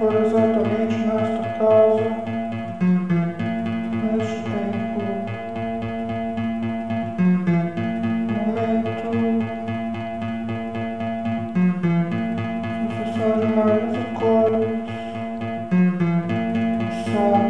for exatamente nesta casa, neste tempo, momento, sucessão de maiores acordes, som.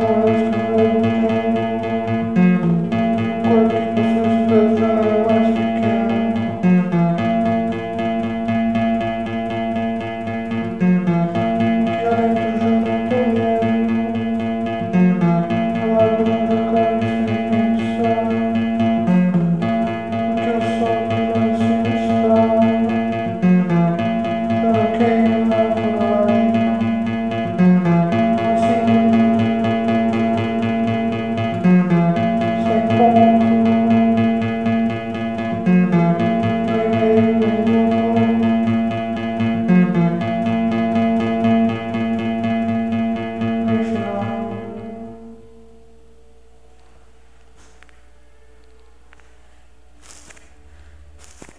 love.